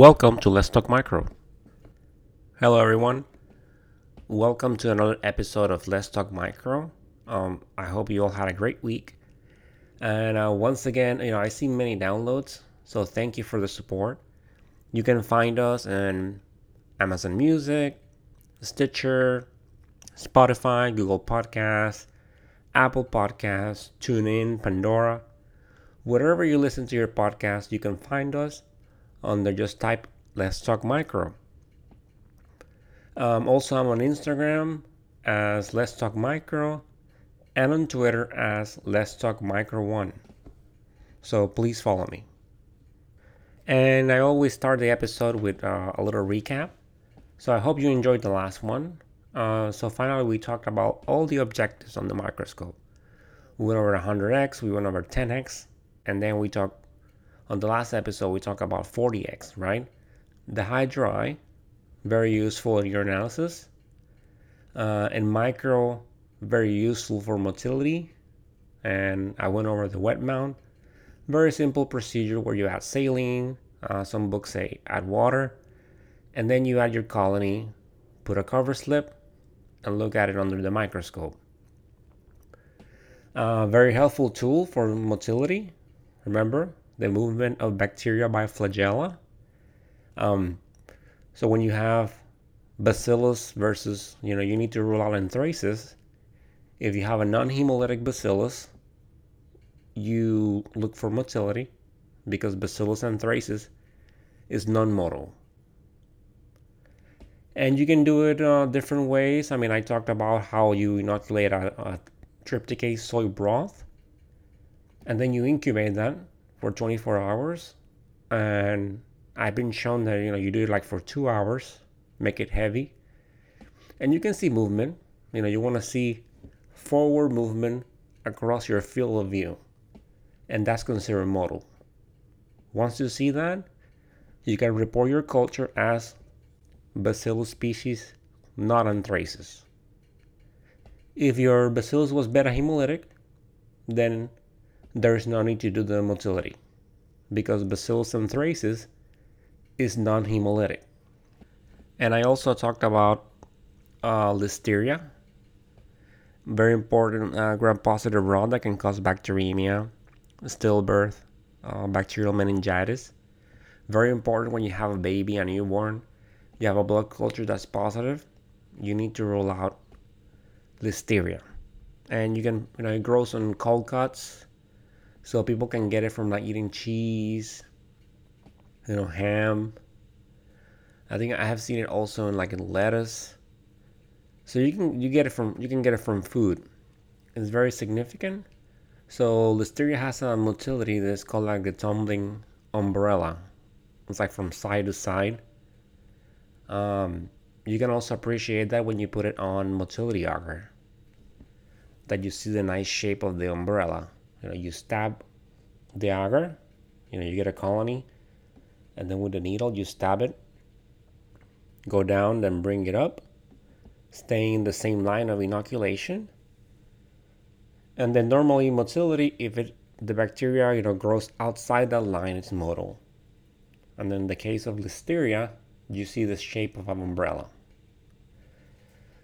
Welcome to Let's Talk Micro. Hello, everyone. Welcome to another episode of Let's Talk Micro. Um, I hope you all had a great week. And uh, once again, you know, I see many downloads, so thank you for the support. You can find us on Amazon Music, Stitcher, Spotify, Google Podcasts, Apple Podcasts, TuneIn, Pandora. Wherever you listen to your podcast, you can find us under just type Let's Talk Micro. Um, also, I'm on Instagram as Let's Talk Micro and on Twitter as Let's Talk Micro One. So please follow me. And I always start the episode with uh, a little recap. So I hope you enjoyed the last one. Uh, so finally, we talked about all the objectives on the microscope. We went over 100x, we went over 10x, and then we talked on the last episode, we talked about 40x, right? The high dry, very useful in urinalysis. Uh, and micro, very useful for motility. And I went over the wet mount. Very simple procedure where you add saline. Uh, some books say add water. And then you add your colony, put a cover slip, and look at it under the microscope. Uh, very helpful tool for motility. Remember, the movement of bacteria by flagella. Um, so when you have bacillus versus, you know, you need to rule out anthracis. If you have a non-hemolytic bacillus, you look for motility because bacillus anthracis is non-motile. And you can do it uh, different ways. I mean, I talked about how you inoculate a, a trypticase soy broth and then you incubate that for 24 hours and I've been shown that you know you do it like for two hours make it heavy and you can see movement. You know you want to see forward movement across your field of view and that's considered motile once you see that you can report your culture as bacillus species not anthracis if your bacillus was beta hemolytic then there is no need to do the motility because Bacillus anthracis is non-hemolytic. And I also talked about uh, listeria, very important uh, gram-positive rod that can cause bacteremia, stillbirth, uh, bacterial meningitis. Very important when you have a baby, a newborn, you have a blood culture that's positive, you need to rule out listeria. And you can, you know, it grows on cold cuts, so people can get it from like eating cheese, you know, ham. I think I have seen it also in like in lettuce. So you can you get it from you can get it from food. It's very significant. So listeria has a motility that's called like the tumbling umbrella. It's like from side to side. Um, you can also appreciate that when you put it on motility agar. That you see the nice shape of the umbrella you know you stab the agar you know you get a colony and then with the needle you stab it go down then bring it up stay in the same line of inoculation. And then normally motility if it the bacteria you know grows outside that line it's motile and then in the case of listeria you see the shape of an umbrella.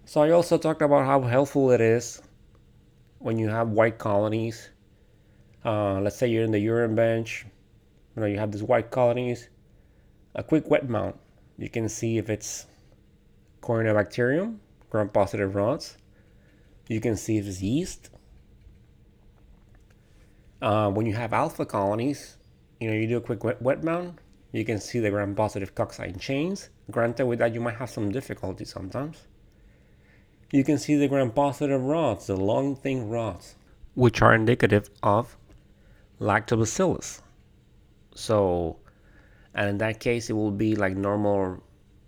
So i also talked about how helpful it is when you have white colonies uh, let's say you're in the urine bench, you know, you have these white colonies, a quick wet mount. You can see if it's Corynebacterium, gram-positive rods. You can see if it's yeast. Uh, when you have alpha colonies, you know, you do a quick wet, wet mount, you can see the gram-positive cocci chains. Granted, with that, you might have some difficulty sometimes. You can see the gram-positive rods, the long thin rods, which are indicative of lactobacillus. So, and in that case, it will be like normal,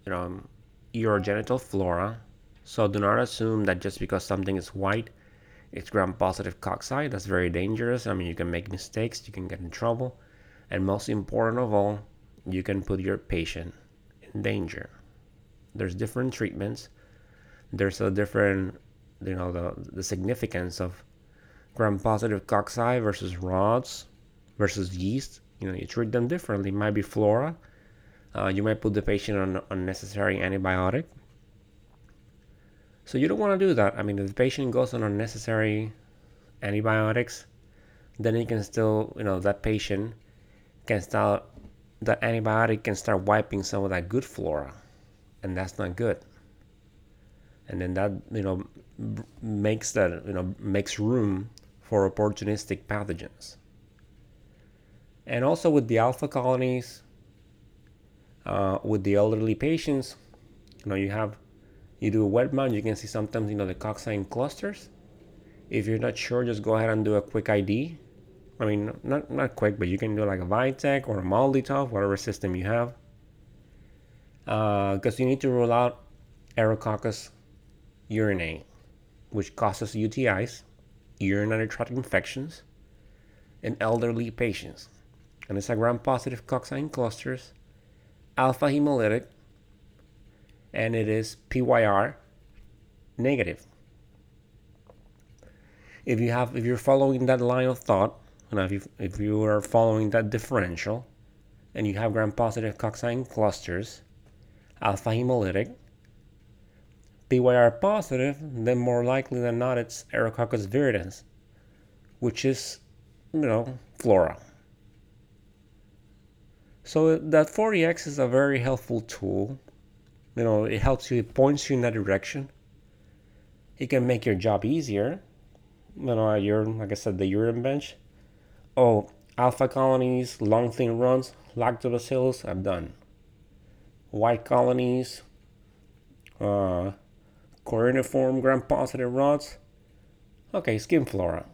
you know, urogenital flora. So do not assume that just because something is white, it's gram-positive cocci. That's very dangerous. I mean, you can make mistakes, you can get in trouble, and most important of all, you can put your patient in danger. There's different treatments. There's a different, you know, the the significance of gram-positive cocci versus rods versus yeast. You know, you treat them differently. It might be flora. Uh, you might put the patient on unnecessary antibiotic. So you don't want to do that. I mean, if the patient goes on unnecessary antibiotics, then he can still, you know, that patient can start, that antibiotic can start wiping some of that good flora, and that's not good. And then that, you know, makes that, you know, makes room for opportunistic pathogens. And also with the alpha colonies, uh, with the elderly patients, you know, you have, you do a wet mount, you can see sometimes, you know, the cocci clusters. If you're not sure, just go ahead and do a quick ID. I mean, not, not quick, but you can do like a Vitek or a MALDI-TOF, whatever system you have. Because uh, you need to rule out Aerococcus urinae, which causes UTIs, urinary tract infections, in elderly patients. And it's a gram-positive cocci clusters, alpha hemolytic, and it is PYR negative. If you have, if you're following that line of thought, and if you, if you are following that differential, and you have gram-positive cocci clusters, alpha hemolytic, PYR positive, then more likely than not it's Aerococcus viridans, which is, you know, flora. So that 40x is a very helpful tool. You know, it helps you, it points you in that direction. It can make your job easier. You know, your like I said, the urine bench. Oh, alpha colonies, long thin runs, lactobacillus, I'm done. White colonies, uh, coryneform gram-positive rods. Okay, skin flora,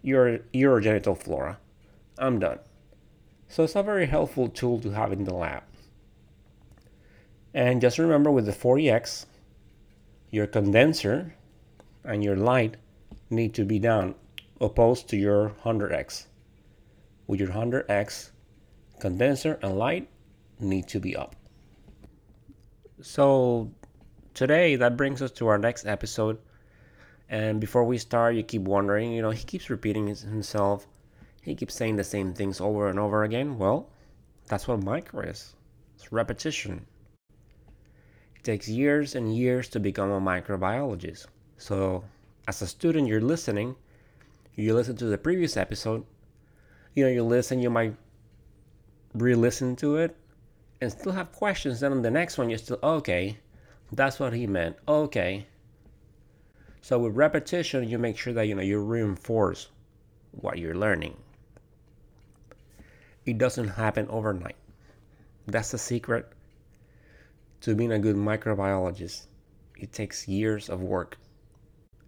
your urogenital flora. I'm done. So it's a very helpful tool to have in the lab. And just remember with the 40x, your condenser and your light need to be down opposed to your 100X. With your 100X, condenser and light need to be up. So today that brings us to our next episode. And before we start, you keep wondering, you know, he keeps repeating himself he keeps saying the same things over and over again. Well, that's what micro is. It's repetition. It takes years and years to become a microbiologist. So, as a student, you're listening. You listen to the previous episode. You know, you listen, you might re listen to it and still have questions. Then on the next one, you're still, okay, that's what he meant. Okay. So, with repetition, you make sure that, you know, you reinforce what you're learning it doesn't happen overnight. That's the secret to being a good microbiologist. It takes years of work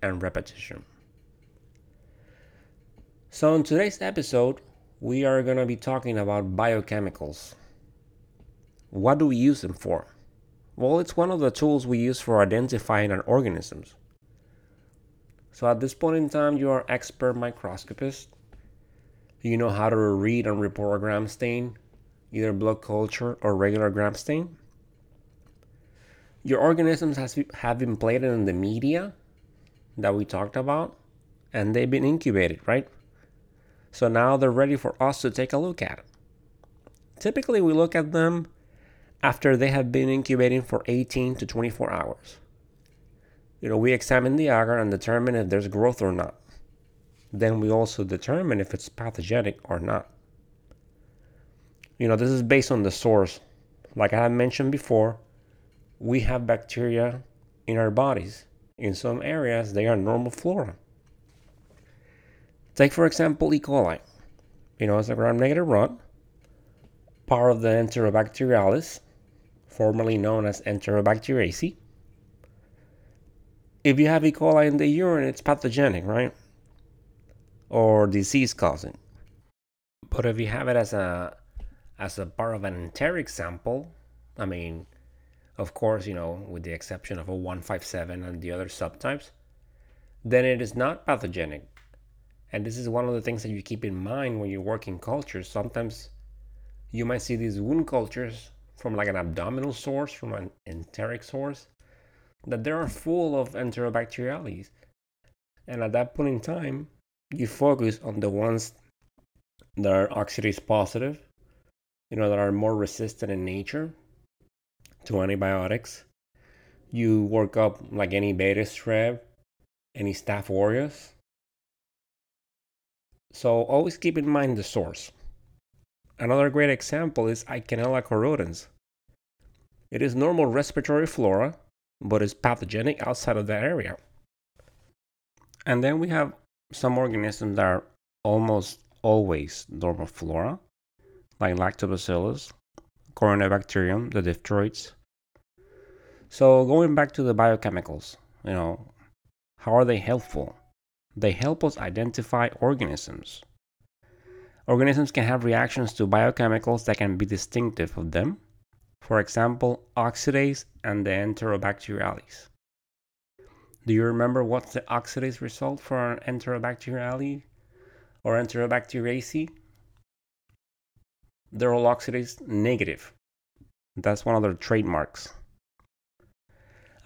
and repetition. So, in today's episode, we are going to be talking about biochemicals. What do we use them for? Well, it's one of the tools we use for identifying our organisms. So, at this point in time, you are expert microscopist you know how to read and report a gram stain, either blood culture or regular gram stain? Your organisms has, have been plated in the media that we talked about, and they've been incubated, right? So now they're ready for us to take a look at. Typically, we look at them after they have been incubating for 18 to 24 hours. You know, we examine the agar and determine if there's growth or not then we also determine if it's pathogenic or not. You know, this is based on the source. Like I had mentioned before, we have bacteria in our bodies. In some areas, they are normal flora. Take, for example, E. coli. You know, it's a gram negative rod, part of the Enterobacteriales, formerly known as Enterobacteriaceae. If you have E. coli in the urine, it's pathogenic, right? or disease causing. But if you have it as a as a part of an enteric sample, I mean, of course, you know, with the exception of O157 and the other subtypes, then it is not pathogenic. And this is one of the things that you keep in mind when you work in cultures. Sometimes you might see these wound cultures from like an abdominal source, from an enteric source, that they are full of enterobacteriales. And at that point in time, you focus on the ones that are oxidase positive, you know, that are more resistant in nature, to antibiotics. You work up like any beta strep, any staph aureus. So always keep in mind the source. Another great example is Eikenella corrodens. It is normal respiratory flora, but is pathogenic outside of that area. And then we have some organisms that are almost always normal flora, like lactobacillus, corynebacterium, the diphtheroids. So going back to the biochemicals, you know, how are they helpful? They help us identify organisms. Organisms can have reactions to biochemicals that can be distinctive of them. For example, oxidase and the Enterobacteriales. Do you remember what's the oxidase result for an Enterobacteriale or Enterobacteriaceae? They're all oxidase negative. That's one of their trademarks.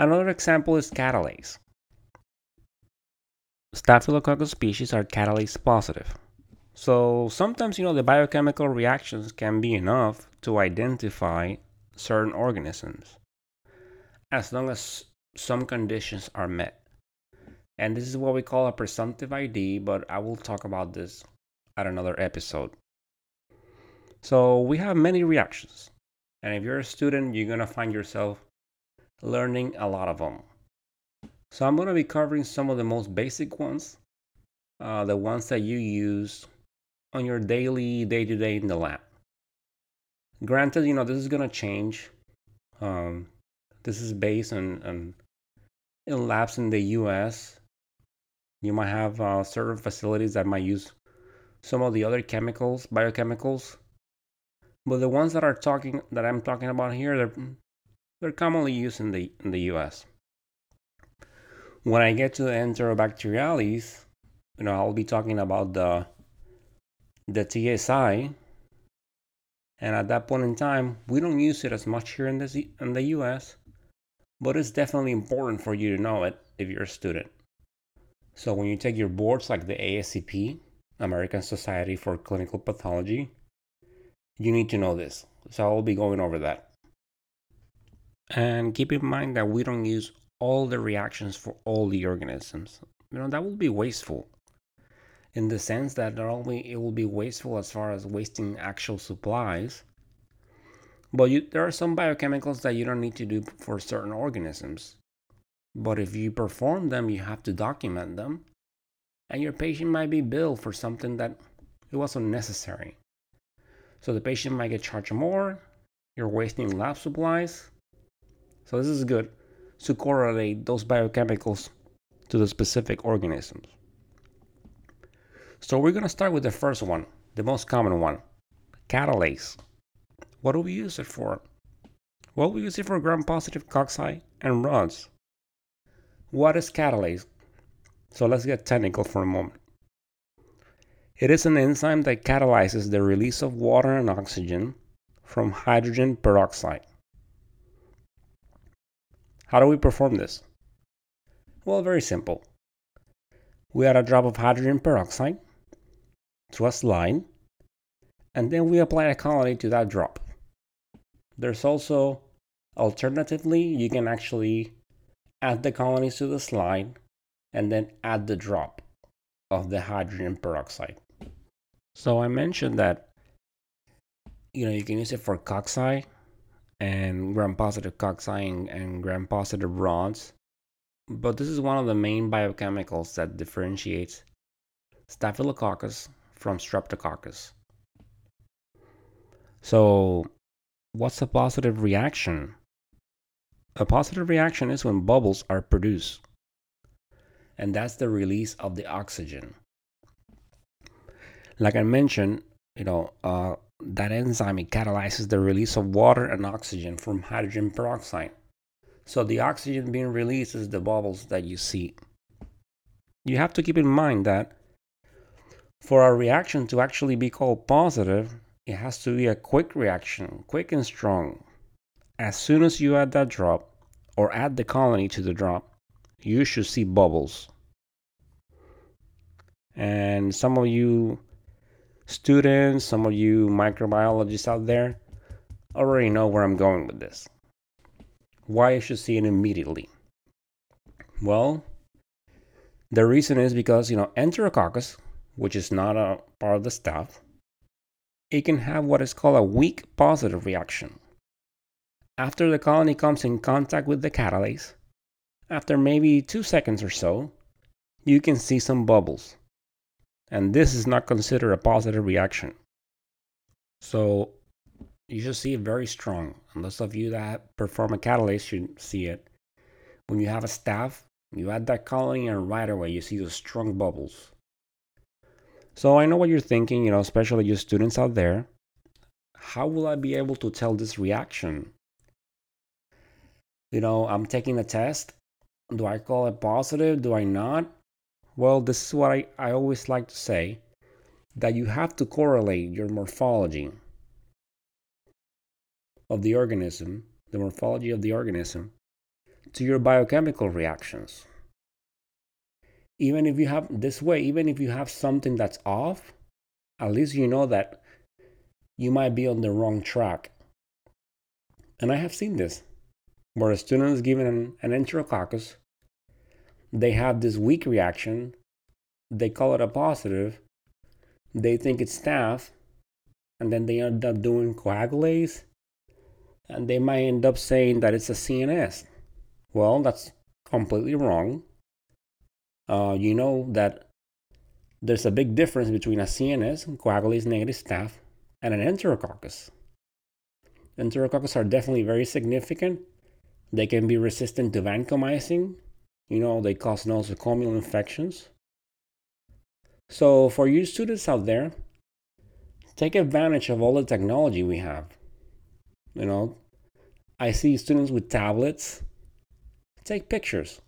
Another example is catalase. Staphylococcus species are catalase positive. So sometimes, you know, the biochemical reactions can be enough to identify certain organisms as long as some conditions are met. And this is what we call a presumptive ID, but I will talk about this at another episode. So we have many reactions. And if you're a student, you're going to find yourself learning a lot of them. So I'm going to be covering some of the most basic ones, uh, the ones that you use on your daily, day to day in the lab. Granted, you know, this is going to change. Um, this is based on, on in labs in the US. You might have uh, certain facilities that might use some of the other chemicals, biochemicals. But the ones that are talking that I'm talking about here, they're they're commonly used in the in the US. When I get to the Enterobacteriales, you know, I'll be talking about the the TSI. And at that point in time, we don't use it as much here in the in the US but it's definitely important for you to know it if you're a student. So when you take your boards like the ASCP, American Society for Clinical Pathology, you need to know this. So I'll be going over that. And keep in mind that we don't use all the reactions for all the organisms. You know, that would be wasteful. In the sense that not only it will be wasteful as far as wasting actual supplies, but you, there are some biochemicals that you don't need to do for certain organisms. But if you perform them, you have to document them. And your patient might be billed for something that it wasn't necessary. So the patient might get charged more, you're wasting lab supplies. So this is good to correlate those biochemicals to the specific organisms. So we're going to start with the first one, the most common one, catalase. What do we use it for? Well, we use it for gram-positive cocci and rods. What is catalase? So let's get technical for a moment. It is an enzyme that catalyzes the release of water and oxygen from hydrogen peroxide. How do we perform this? Well, very simple. We add a drop of hydrogen peroxide to a slide, and then we apply a colony to that drop. There's also, alternatively, you can actually add the colonies to the slide and then add the drop of the hydrogen peroxide. So I mentioned that you know you can use it for cocci and gram-positive cocci and, and gram-positive rods, but this is one of the main biochemicals that differentiates Staphylococcus from Streptococcus. So What's a positive reaction? A positive reaction is when bubbles are produced, and that's the release of the oxygen. Like I mentioned, you know, uh, that enzyme it catalyzes the release of water and oxygen from hydrogen peroxide. So the oxygen being released is the bubbles that you see. You have to keep in mind that for a reaction to actually be called positive, it has to be a quick reaction, quick and strong. As soon as you add that drop or add the colony to the drop, you should see bubbles. And some of you students, some of you microbiologists out there already know where I'm going with this. why you should see it immediately. Well, the reason is because, you know, Enterococcus, which is not a part of the staph, it can have what is called a weak positive reaction. After the colony comes in contact with the catalase, after maybe two seconds or so, you can see some bubbles. And this is not considered a positive reaction. So you should see it very strong. And those of you that perform a catalase should see it. When you have a staph, you add that colony and right away you see those strong bubbles. So I know what you're thinking, you know, especially you students out there. How will I be able to tell this reaction? You know, I'm taking a test. Do I call it positive? Do I not? Well, this is what I, I always like to say that you have to correlate your morphology of the organism, the morphology of the organism, to your biochemical reactions even if you have this way, even if you have something that's off, at least you know that you might be on the wrong track. And I have seen this where a student is given an, an enterococcus, they have this weak reaction, they call it a positive, they think it's staph, and then they end up doing coagulase, and they might end up saying that it's a CNS. Well, that's completely wrong uh, you know that there's a big difference between a CNS, coagulase negative staph, and an enterococcus. Enterococcus are definitely very significant. They can be resistant to vancomycin. You know, they cause nosocomial infections. So, for you students out there, take advantage of all the technology we have. You know, I see students with tablets. Take pictures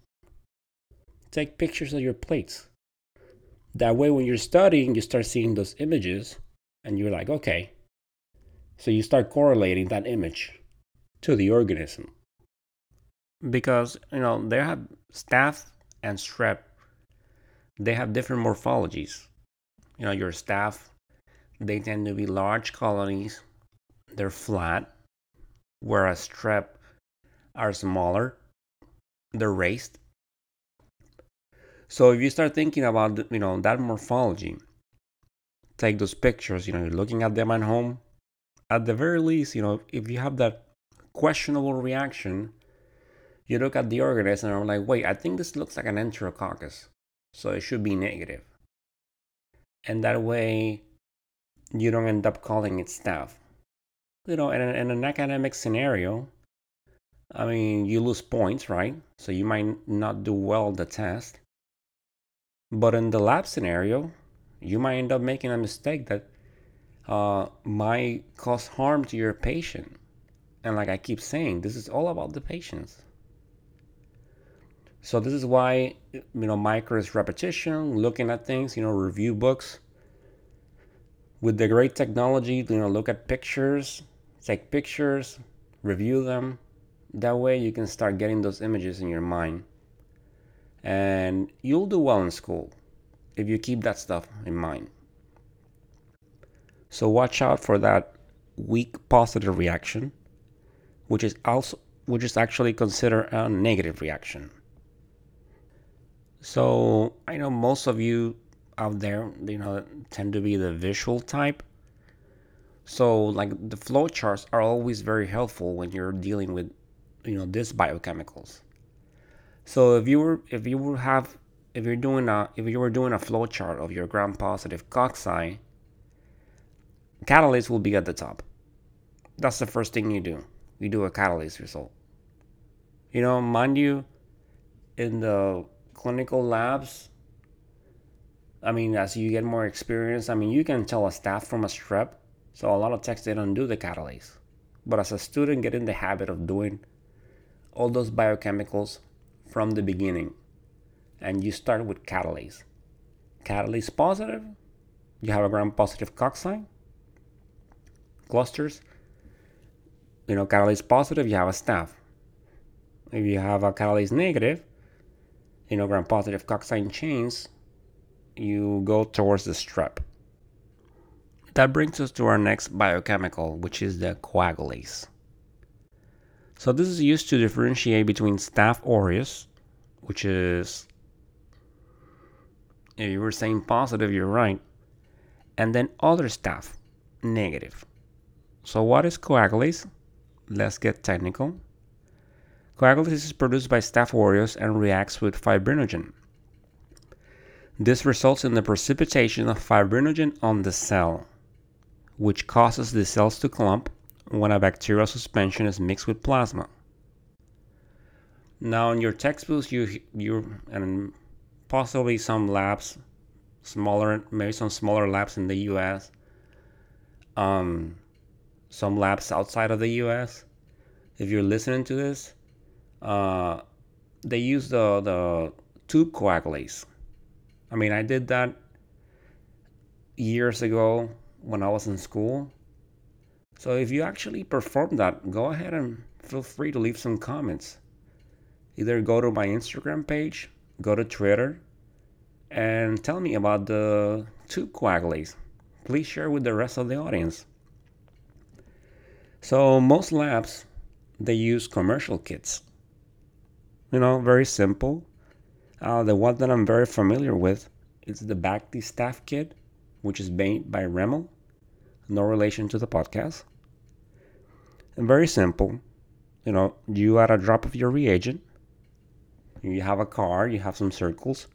take pictures of your plates. That way, when you're studying, you start seeing those images and you're like, okay. So you start correlating that image to the organism. Because, you know, they have staph and strep, they have different morphologies. You know, your staph, they tend to be large colonies, they're flat, whereas strep are smaller, they're raised, so if you start thinking about you know that morphology, take those pictures. You know, you're looking at them at home. At the very least, you know, if you have that questionable reaction, you look at the organism and are like, wait, I think this looks like an enterococcus, so it should be negative. And that way, you don't end up calling it staph. You know, in, a, in an academic scenario, I mean, you lose points, right? So you might not do well the test. But in the lab scenario, you might end up making a mistake that uh, might cause harm to your patient. And like I keep saying, this is all about the patients. So this is why you know micro is repetition, looking at things, you know, review books. With the great technology, you know, look at pictures, take pictures, review them. That way you can start getting those images in your mind and you'll do well in school if you keep that stuff in mind. So watch out for that weak positive reaction, which is also which is actually considered a negative reaction. So I know most of you out there, you know, tend to be the visual type. So like the flow charts are always very helpful when you're dealing with, you know, these biochemicals. So if you were if you were have if you're doing a if you were doing a flow chart of your gram positive cocci, catalase will be at the top. That's the first thing you do. You do a catalase result. You know, mind you, in the clinical labs, I mean, as you get more experience, I mean, you can tell a staph from a strep. So a lot of techs they don't do the catalase. But as a student, get in the habit of doing all those biochemicals from the beginning and you start with catalase. Catalase positive, you have a gram positive cocci clusters. You know, catalase positive, you have a staph. If you have a catalase negative, you know, gram positive cocci chains, you go towards the strep. That brings us to our next biochemical, which is the coagulase. So this is used to differentiate between Staph aureus, which is if you were saying positive, you're right, and then other Staph, negative. So what is coagulase? Let's get technical. Coagulase is produced by Staph aureus and reacts with fibrinogen. This results in the precipitation of fibrinogen on the cell, which causes the cells to clump when a bacterial suspension is mixed with plasma. Now, in your textbooks, you you and possibly some labs, smaller maybe some smaller labs in the U.S. Um, some labs outside of the U.S. If you're listening to this, uh, they use the the tube coagulase I mean, I did that years ago when I was in school. So if you actually perform that, go ahead and feel free to leave some comments. Either go to my Instagram page, go to Twitter, and tell me about the tube coagulase. Please share with the rest of the audience. So most labs they use commercial kits. You know, very simple. Uh, the one that I'm very familiar with is the Bacti Staph Kit, which is made by Remel. No relation to the podcast. And very simple. You know, you add a drop of your reagent. You have a car, you have some circles.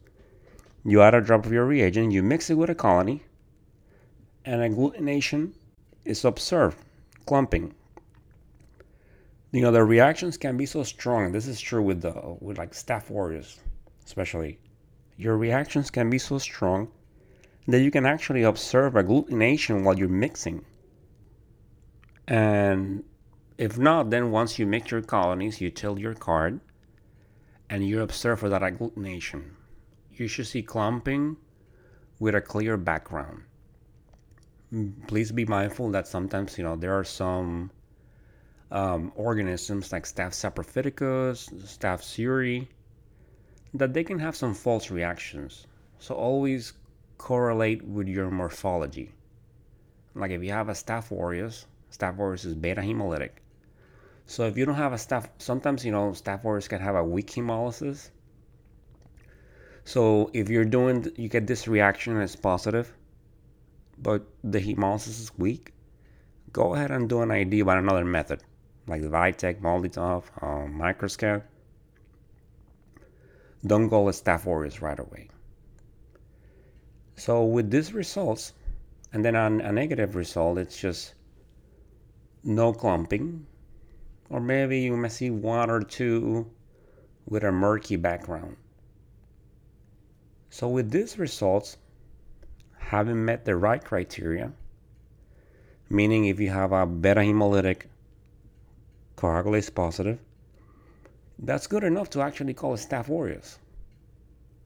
You add a drop of your reagent, you mix it with a colony, and agglutination is observed, clumping. You know, the reactions can be so strong. This is true with the with like Staph aureus especially, your reactions can be so strong that you can actually observe agglutination while you're mixing. And if not, then once you mix your colonies, you tilt your card and you observe for that agglutination. You should see clumping with a clear background. Please be mindful that sometimes, you know, there are some um, organisms like Staph saprophyticus, Staph sciuri, that they can have some false reactions. So always correlate with your morphology. Like if you have a Staph aureus, Staph aureus is beta hemolytic. So if you don't have a Staph, sometimes you know Staph aureus can have a weak hemolysis. So if you're doing, you get this reaction and it's positive, but the hemolysis is weak, go ahead and do an ID by another method, like the Vitek, MALDI-TOF, um, Microscan don't go with Staph aureus right away. So with these results, and then on a negative result, it's just no clumping, or maybe you may see one or two with a murky background. So with these results, having met the right criteria, meaning if you have a beta hemolytic coagulase positive, that's good enough to actually call it Staph aureus.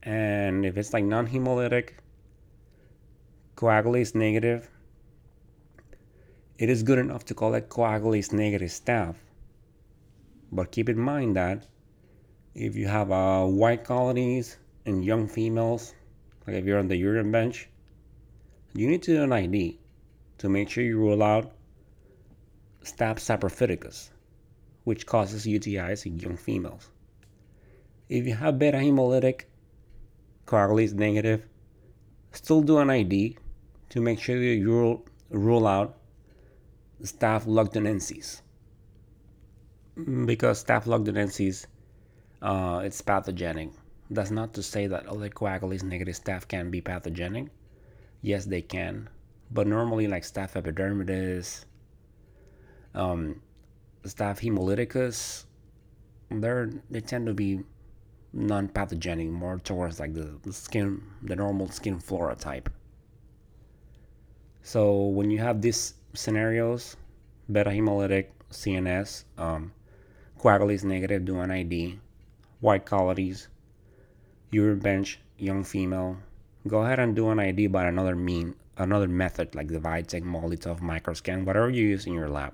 And if it's like non hemolytic, coagulase negative, it is good enough to call it coagulase negative staph. But keep in mind that if you have uh, white colonies in young females, like if you're on the urine bench, you need to do an ID to make sure you rule out Staph saprophyticus which causes UTIs in young females. If you have beta hemolytic, coagulase negative, still do an ID to make sure you rule, rule out Staph lugdunensis. Because Staph lugdunensis, uh, it's pathogenic. That's not to say that other coagulase negative staph can be pathogenic. Yes, they can. But normally, like Staph epidermidis, um, Staph hemolyticus, they're they tend to be non-pathogenic, more towards like the, the skin, the normal skin flora type. So when you have these scenarios, beta hemolytic, CNS, um, coagulase negative, do an ID, white colonies, urine bench, young female, go ahead and do an ID by another mean, another method like the Vitek, MALDI-TOF, Microscan, whatever you use in your lab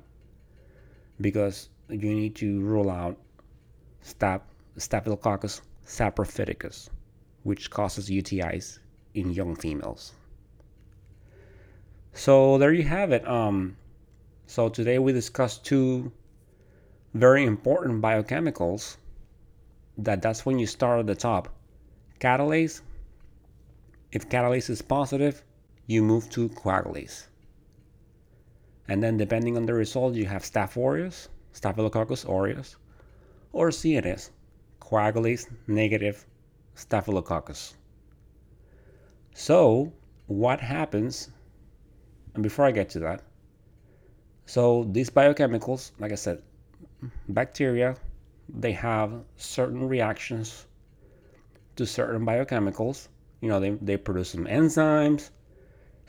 because you need to rule out staph, Staphylococcus saprophyticus, which causes UTIs in young females. So there you have it. Um, so today we discussed two very important biochemicals that that's when you start at the top. Catalase, if catalase is positive, you move to coagulase. And then depending on the result, you have Staph aureus, Staphylococcus aureus, or CNS, coagulase negative Staphylococcus. So, what happens, and before I get to that, so these biochemicals, like I said, bacteria, they have certain reactions to certain biochemicals. You know, they, they produce some enzymes,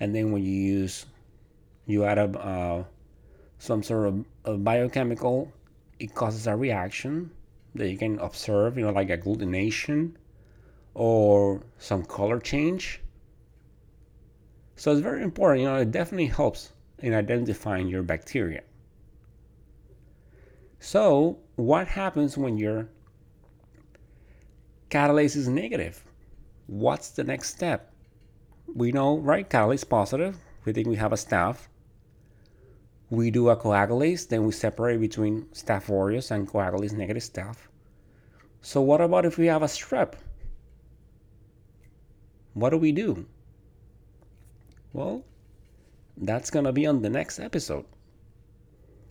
and then when you use, you add a, uh, some sort of, of biochemical, it causes a reaction that you can observe, you know, like agglutination or some color change. So it's very important, you know, it definitely helps in identifying your bacteria. So, what happens when your catalase is negative? What's the next step? We know, right? Catalase positive. We think we have a staph. We do a coagulase, then we separate between staph aureus and coagulase negative staph. So, what about if we have a strep? What do we do? Well, that's to be on the next episode.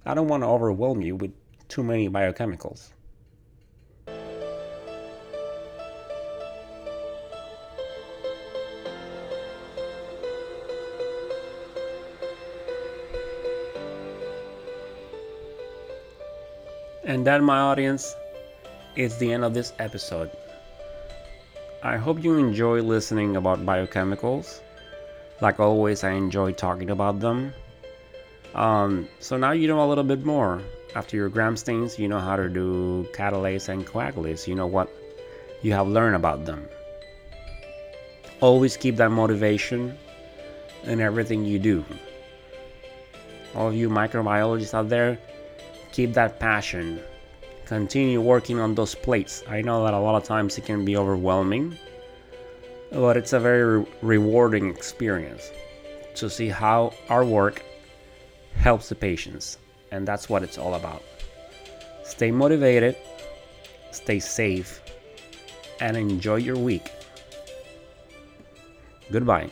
I don't want to overwhelm you with too many biochemicals. And that, my audience, is the end of this episode. I hope you enjoy listening about biochemicals. Like always, I enjoy talking about them. Um, so now you know a little bit more. After your gram stains, you know how to do catalase and coagulase. You know what you have learned about them. Always keep that motivation in everything you do. All of you microbiologists out there, keep that passion. Continue working on those plates. I know that a lot of times it can be overwhelming, but it's a very re- rewarding experience to see how our work helps the patients. And that's what it's all about. Stay motivated, stay safe, and enjoy your week. Goodbye.